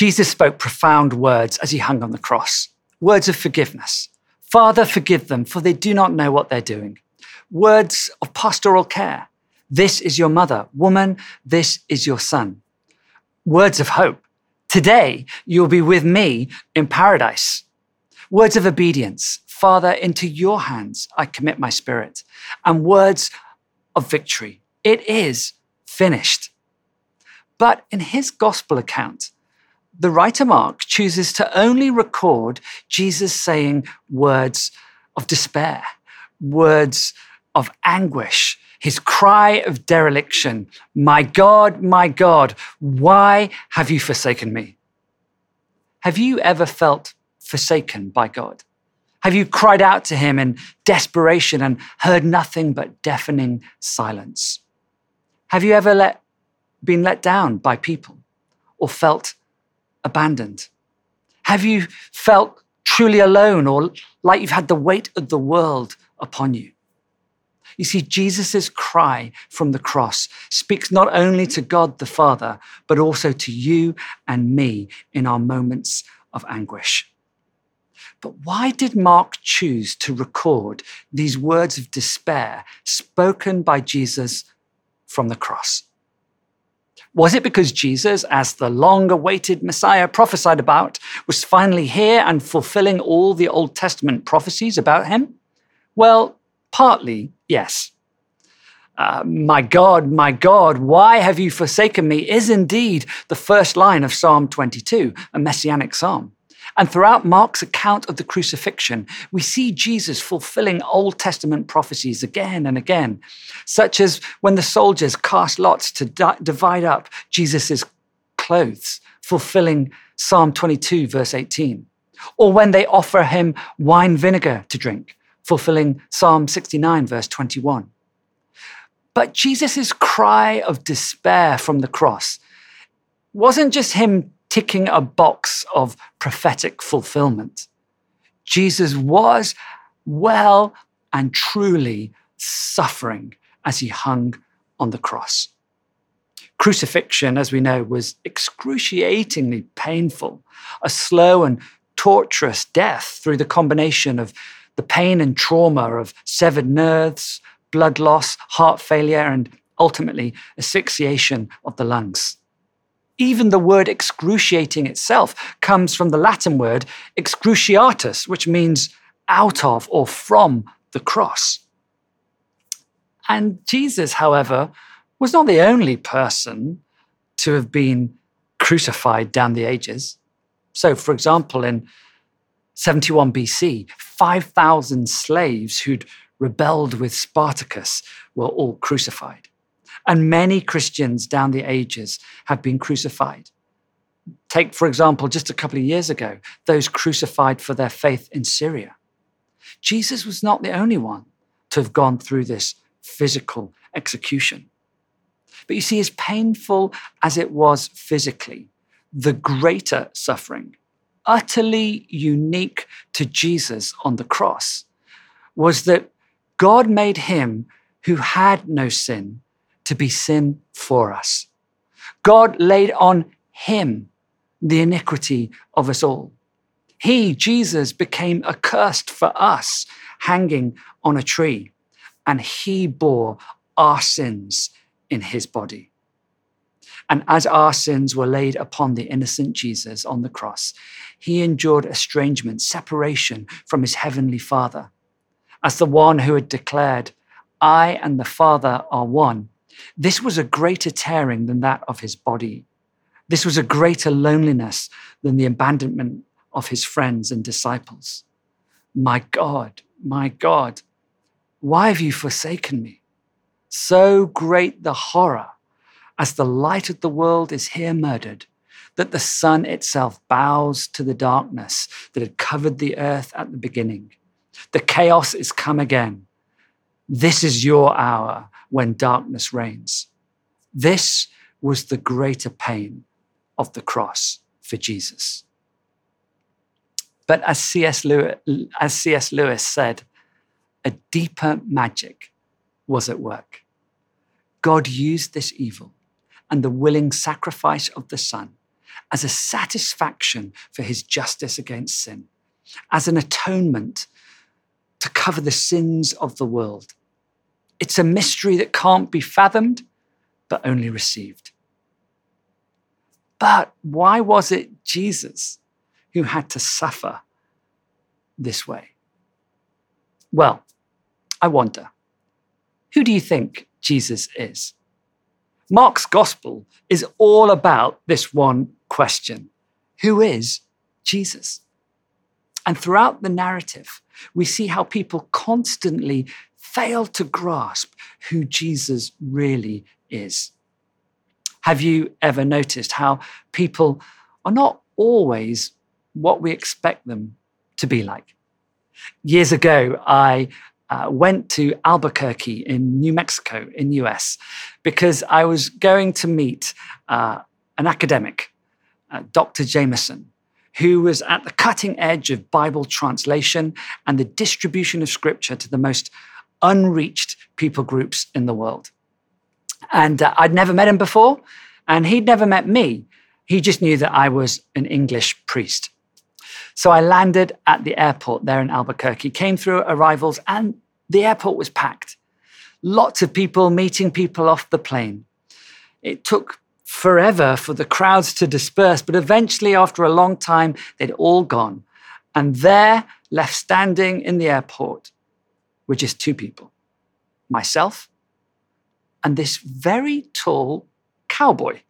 Jesus spoke profound words as he hung on the cross words of forgiveness. Father, forgive them, for they do not know what they're doing. Words of pastoral care. This is your mother. Woman, this is your son. Words of hope. Today, you'll be with me in paradise. Words of obedience. Father, into your hands I commit my spirit. And words of victory. It is finished. But in his gospel account, the writer Mark chooses to only record Jesus saying words of despair, words of anguish, his cry of dereliction My God, my God, why have you forsaken me? Have you ever felt forsaken by God? Have you cried out to him in desperation and heard nothing but deafening silence? Have you ever let, been let down by people or felt abandoned? Have you felt truly alone or like you've had the weight of the world upon you? You see, Jesus' cry from the cross speaks not only to God the Father, but also to you and me in our moments of anguish. But why did Mark choose to record these words of despair spoken by Jesus from the cross? Was it because Jesus, as the long awaited Messiah prophesied about, was finally here and fulfilling all the Old Testament prophecies about him? Well, partly, yes. Uh, my God, my God, why have you forsaken me? is indeed the first line of Psalm 22, a messianic psalm. And throughout Mark's account of the crucifixion, we see Jesus fulfilling Old Testament prophecies again and again, such as when the soldiers cast lots to di- divide up Jesus' clothes, fulfilling Psalm 22, verse 18, or when they offer him wine vinegar to drink, fulfilling Psalm 69, verse 21. But Jesus' cry of despair from the cross wasn't just him ticking a box of prophetic fulfillment. Jesus was well and truly suffering as he hung on the cross. Crucifixion, as we know, was excruciatingly painful, a slow and torturous death through the combination of the pain and trauma of severed nerves, blood loss, heart failure, and ultimately asphyxiation of the lungs. Even the word excruciating itself comes from the Latin word excruciatus, which means out of or from the cross. And Jesus, however, was not the only person to have been crucified down the ages. So, for example, in 71 BC, 5,000 slaves who'd rebelled with Spartacus were all crucified. And many Christians down the ages have been crucified. Take, for example, just a couple of years ago, those crucified for their faith in Syria. Jesus was not the only one to have gone through this physical execution. But you see, as painful as it was physically, the greater suffering, utterly unique to Jesus on the cross, was that God made him who had no sin to be sin for us. God laid on him the iniquity of us all. He, Jesus, became accursed for us, hanging on a tree, and he bore our sins in his body. And as our sins were laid upon the innocent Jesus on the cross, he endured estrangement, separation from his heavenly Father. As the one who had declared, I and the Father are one, this was a greater tearing than that of his body. This was a greater loneliness than the abandonment of his friends and disciples. My God, my God, why have you forsaken me? So great the horror as the light of the world is here murdered, that the sun itself bows to the darkness that had covered the earth at the beginning. The chaos is come again. This is your hour when darkness reigns. This was the greater pain of the cross for Jesus. But as C.S. Lewis. Lewis said, a deeper magic was at work. God used this evil and the willing sacrifice of the Son as a satisfaction for his justice against sin, as an atonement to cover the sins of the world. It's a mystery that can't be fathomed, but only received. But why was it Jesus who had to suffer this way? Well, I wonder, who do you think Jesus is? Mark's gospel is all about this one question Who is Jesus? And throughout the narrative, we see how people constantly fail to grasp who Jesus really is. Have you ever noticed how people are not always what we expect them to be like? Years ago, I uh, went to Albuquerque in New Mexico, in US, because I was going to meet uh, an academic, uh, Dr. Jamieson, who was at the cutting edge of Bible translation and the distribution of scripture to the most unreached people groups in the world. And uh, I'd never met him before, and he'd never met me. He just knew that I was an English priest. So I landed at the airport there in Albuquerque, came through arrivals, and the airport was packed. Lots of people meeting people off the plane. It took forever for the crowds to disperse, but eventually, after a long time, they'd all gone. And there, left standing in the airport, were just two people myself and this very tall cowboy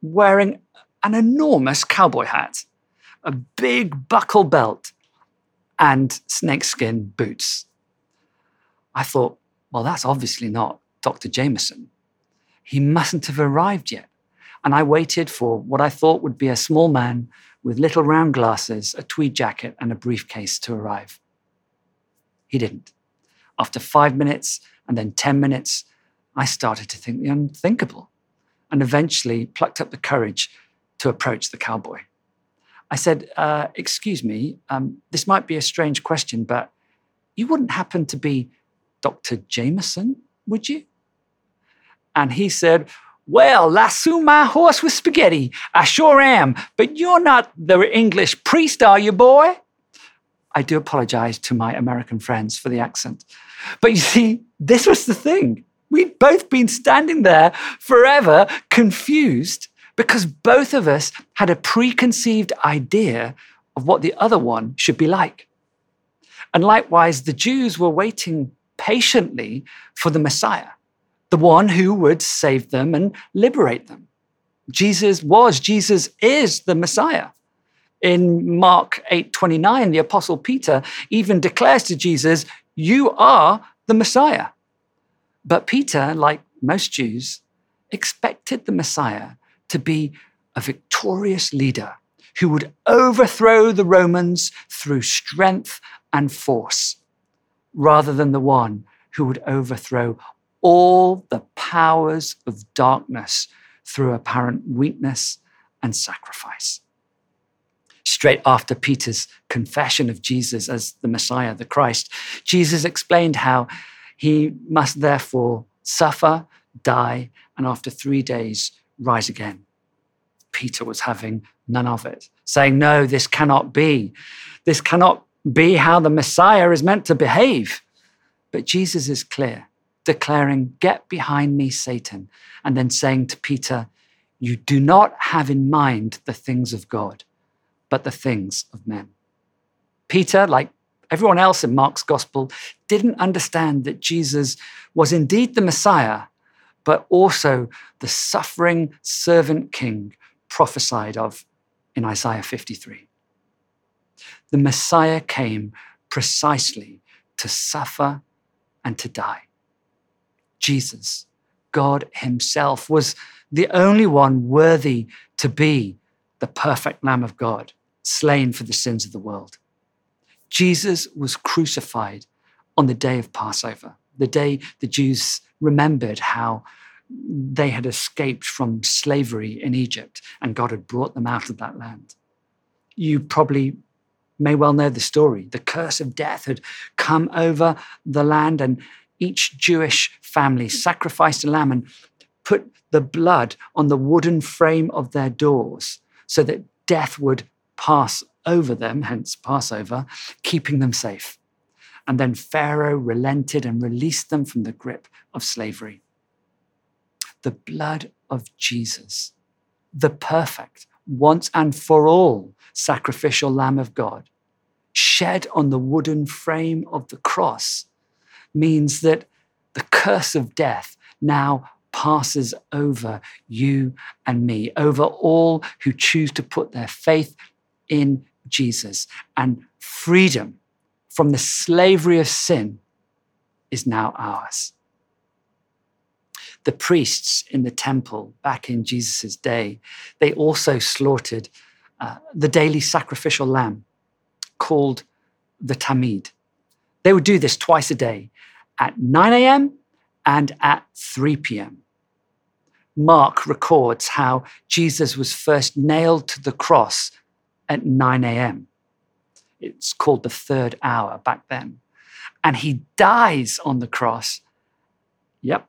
wearing an enormous cowboy hat, a big buckle belt, and snakeskin boots. I thought, well, that's obviously not Dr. Jamieson. He mustn't have arrived yet. And I waited for what I thought would be a small man with little round glasses, a tweed jacket, and a briefcase to arrive. He didn't. After five minutes and then 10 minutes, I started to think the unthinkable and eventually plucked up the courage to approach the cowboy. I said, uh, Excuse me, um, this might be a strange question, but you wouldn't happen to be Dr. Jamieson, would you? And he said, Well, lasso my horse with spaghetti. I sure am, but you're not the English priest, are you, boy? I do apologize to my American friends for the accent. But you see, this was the thing. We'd both been standing there forever, confused, because both of us had a preconceived idea of what the other one should be like. And likewise, the Jews were waiting patiently for the Messiah, the one who would save them and liberate them. Jesus was, Jesus is the Messiah. In Mark 8:29, the apostle Peter even declares to Jesus, "You are the Messiah." But Peter, like most Jews, expected the Messiah to be a victorious leader who would overthrow the Romans through strength and force, rather than the one who would overthrow all the powers of darkness through apparent weakness and sacrifice. Straight after Peter's confession of Jesus as the Messiah, the Christ, Jesus explained how he must therefore suffer, die, and after three days rise again. Peter was having none of it, saying, No, this cannot be. This cannot be how the Messiah is meant to behave. But Jesus is clear, declaring, Get behind me, Satan, and then saying to Peter, You do not have in mind the things of God, but the things of men. Peter, like everyone else in Mark's gospel didn't understand that Jesus was indeed the Messiah, but also the suffering servant king prophesied of in Isaiah 53. The Messiah came precisely to suffer and to die. Jesus, God Himself, was the only one worthy to be the perfect Lamb of God, slain for the sins of the world. Jesus was crucified on the day of Passover, the day the Jews remembered how they had escaped from slavery in Egypt and God had brought them out of that land. You probably may well know the story. The curse of death had come over the land, and each Jewish family sacrificed a lamb and put the blood on the wooden frame of their doors so that death would pass over them, hence Passover, keeping them safe. And then Pharaoh relented and released them from the grip of slavery. The blood of Jesus, the perfect, once and for all sacrificial Lamb of God, shed on the wooden frame of the cross, means that the curse of death now passes over you and me, over all who choose to put their faith in Jesus. And freedom from the slavery of sin is now ours. The priests in the temple back in Jesus' day, they also slaughtered uh, the daily sacrificial lamb called the Tamid. They would do this twice a day at 9 a.m. and at 3 p.m. Mark records how Jesus was first nailed to the cross at 9 a.m. It's called the third hour back then. And he dies on the cross, yep,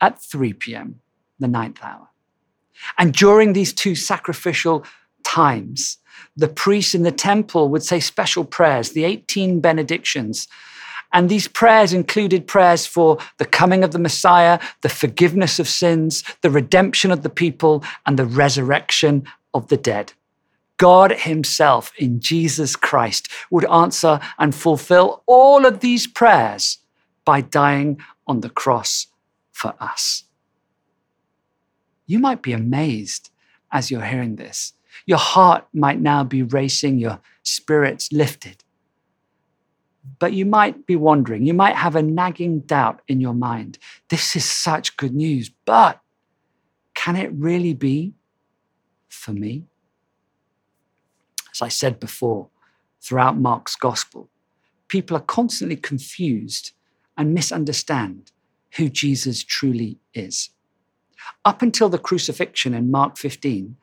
at 3 p.m., the ninth hour. And during these two sacrificial times, the priests in the temple would say special prayers, the 18 benedictions. And these prayers included prayers for the coming of the Messiah, the forgiveness of sins, the redemption of the people, and the resurrection of the dead. God Himself in Jesus Christ would answer and fulfill all of these prayers by dying on the cross for us. You might be amazed as you're hearing this. Your heart might now be racing, your spirits lifted. But you might be wondering, you might have a nagging doubt in your mind. This is such good news, but can it really be for me? As I said before, throughout Mark's gospel, people are constantly confused and misunderstand who Jesus truly is. Up until the crucifixion in Mark 15,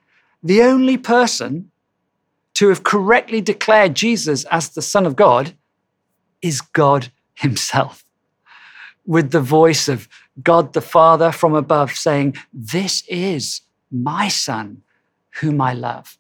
the only person to have correctly declared Jesus as the Son of God is God Himself, with the voice of God the Father from above saying, This is my Son, whom I love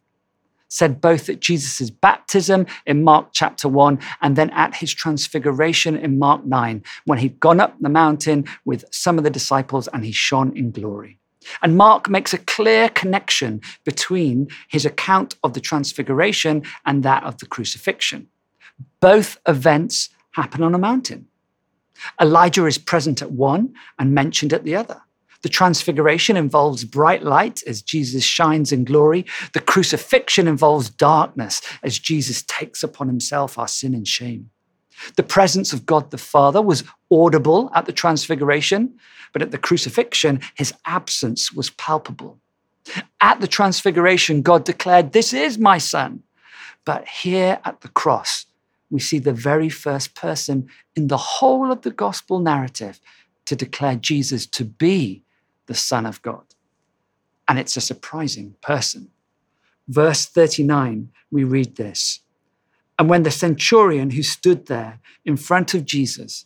said both at Jesus' baptism in Mark chapter 1 and then at his transfiguration in Mark 9, when he'd gone up the mountain with some of the disciples and he shone in glory. And Mark makes a clear connection between his account of the transfiguration and that of the crucifixion. Both events happen on a mountain. Elijah is present at one and mentioned at the other. The transfiguration involves bright light as Jesus shines in glory. The crucifixion involves darkness as Jesus takes upon himself our sin and shame. The presence of God the Father was audible at the transfiguration, but at the crucifixion, his absence was palpable. At the transfiguration, God declared, This is my son. But here at the cross, we see the very first person in the whole of the gospel narrative to declare Jesus to be the Son of God. And it's a surprising person. Verse 39, we read this. And when the centurion who stood there in front of Jesus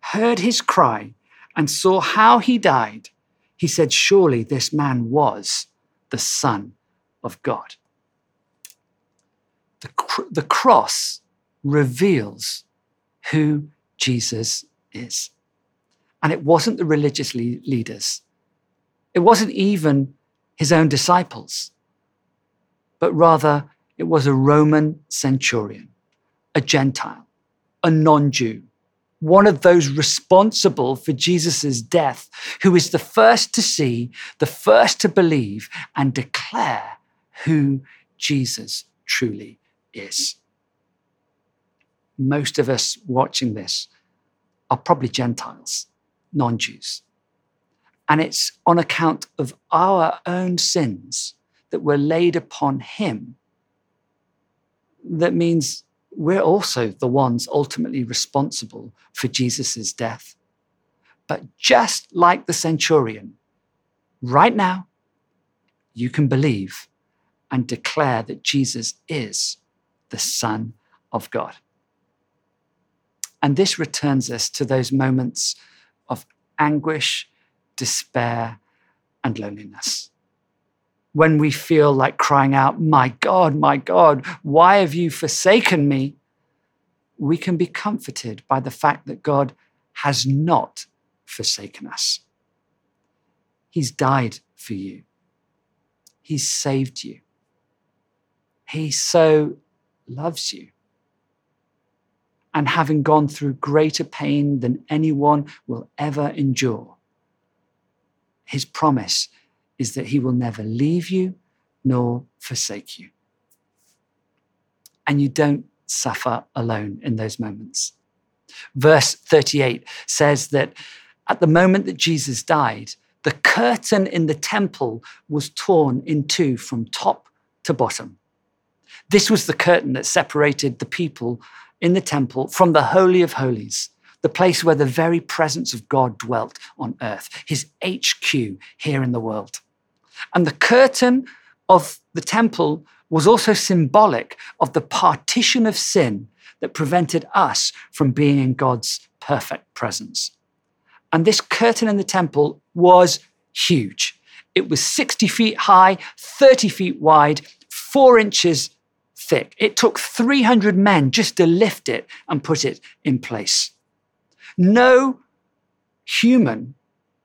heard his cry and saw how he died, he said, Surely this man was the Son of God. The, cr- the cross reveals who Jesus is. And it wasn't the religious le- leaders it wasn't even his own disciples, but rather it was a Roman centurion, a Gentile, a non Jew, one of those responsible for Jesus' death, who is the first to see, the first to believe, and declare who Jesus truly is. Most of us watching this are probably Gentiles, non Jews. And it's on account of our own sins that were laid upon him that means we're also the ones ultimately responsible for Jesus' death. But just like the centurion, right now, you can believe and declare that Jesus is the Son of God. And this returns us to those moments of anguish despair, and loneliness. when we feel like crying out, My God, my God, why have you forsaken me? We can be comforted by the fact that God has not forsaken us. He's died for you, He's saved you. He so loves you. And having gone through greater pain than anyone will ever endure, his promise is that he will never leave you nor forsake you. And you don't suffer alone in those moments. Verse 38 says that at the moment that Jesus died, the curtain in the temple was torn in two from top to bottom. This was the curtain that separated the people in the temple from the Holy of Holies, the place where the very presence of God dwelt on earth, his HQ here in the world. And the curtain of the temple was also symbolic of the partition of sin that prevented us from being in God's perfect presence. And this curtain in the temple was huge. It was 60 feet high, 30 feet wide, four inches thick. It took 300 men just to lift it and put it in place. No human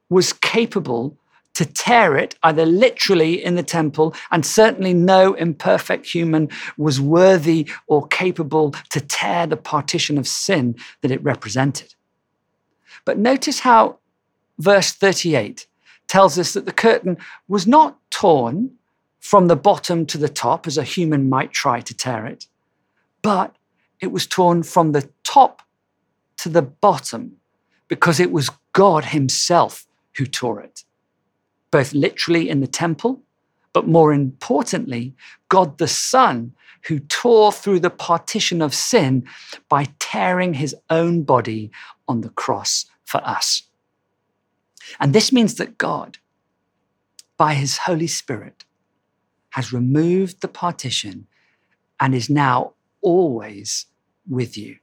was capable to tear it, either literally in the temple, and certainly no imperfect human was worthy or capable to tear the partition of sin that it represented. But notice how verse 38 tells us that the curtain was not torn from the bottom to the top, as a human might try to tear it, but it was torn from the top to the bottom because it was God Himself who tore it both literally in the temple, but more importantly, God the Son, who tore through the partition of sin by tearing his own body on the cross for us. And this means that God, by his Holy Spirit, has removed the partition and is now always with you,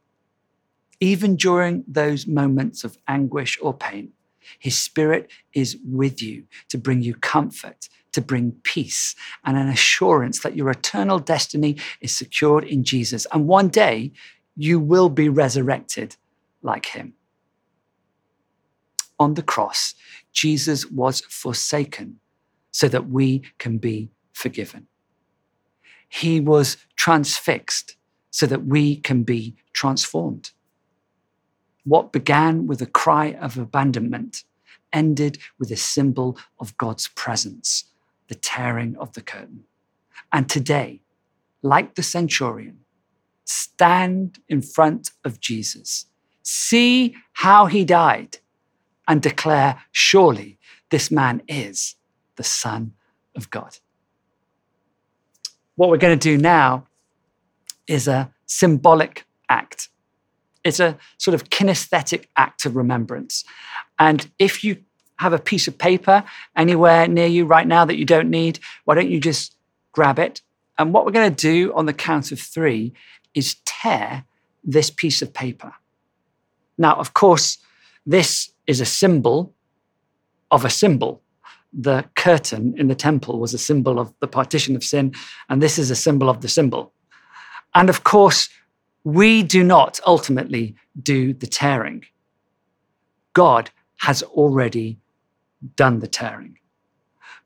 even during those moments of anguish or pain. His Spirit is with you to bring you comfort, to bring peace, and an assurance that your eternal destiny is secured in Jesus. And one day you will be resurrected like Him. On the cross, Jesus was forsaken so that we can be forgiven. He was transfixed so that we can be transformed. What began with a cry of abandonment ended with a symbol of God's presence, the tearing of the curtain. And today, like the centurion, stand in front of Jesus, see how he died, and declare, surely this man is the Son of God. What we're going to do now is a symbolic act. It's a sort of kinesthetic act of remembrance. And if you have a piece of paper anywhere near you right now that you don't need, why don't you just grab it? And what we're going to do on the count of three is tear this piece of paper. Now, of course, this is a symbol of a symbol. The curtain in the temple was a symbol of the partition of sin, and this is a symbol of the symbol. And of course, we do not ultimately do the tearing. God has already done the tearing.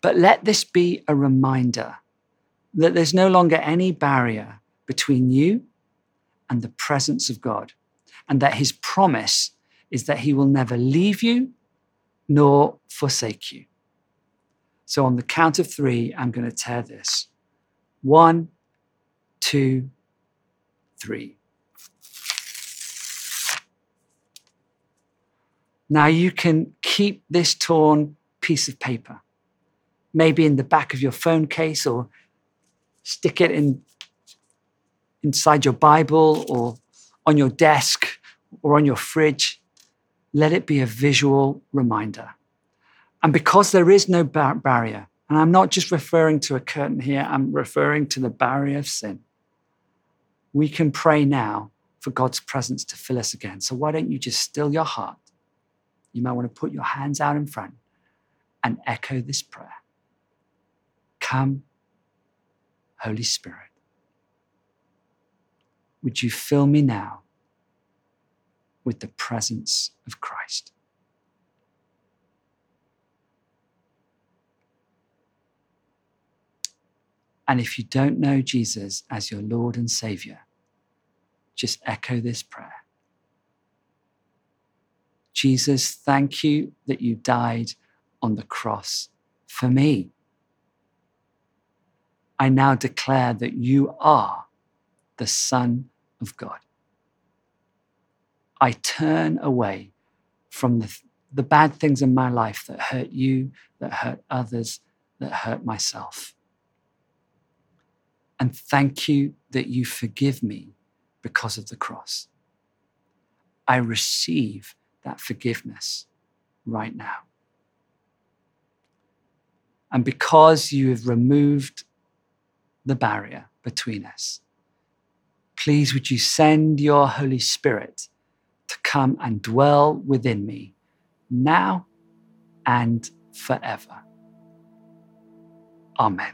But let this be a reminder that there's no longer any barrier between you and the presence of God, and that his promise is that he will never leave you nor forsake you. So, on the count of three, I'm going to tear this. One, two, three. Now you can keep this torn piece of paper, maybe in the back of your phone case or stick it in inside your Bible or on your desk or on your fridge. Let it be a visual reminder. And because there is no bar- barrier, and I'm not just referring to a curtain here, I'm referring to the barrier of sin, we can pray now for God's presence to fill us again. So why don't you just still your heart? You might want to put your hands out in front and echo this prayer. Come, Holy Spirit. Would you fill me now with the presence of Christ? And if you don't know Jesus as your Lord and Savior, just echo this prayer. Jesus, thank you that you died on the cross for me. I now declare that you are the Son of God. I turn away from the, the bad things in my life that hurt you, that hurt others, that hurt myself. And thank you that you forgive me because of the cross. I receive that forgiveness right now. And because you have removed the barrier between us, please would you send your Holy Spirit to come and dwell within me now and forever. Amen.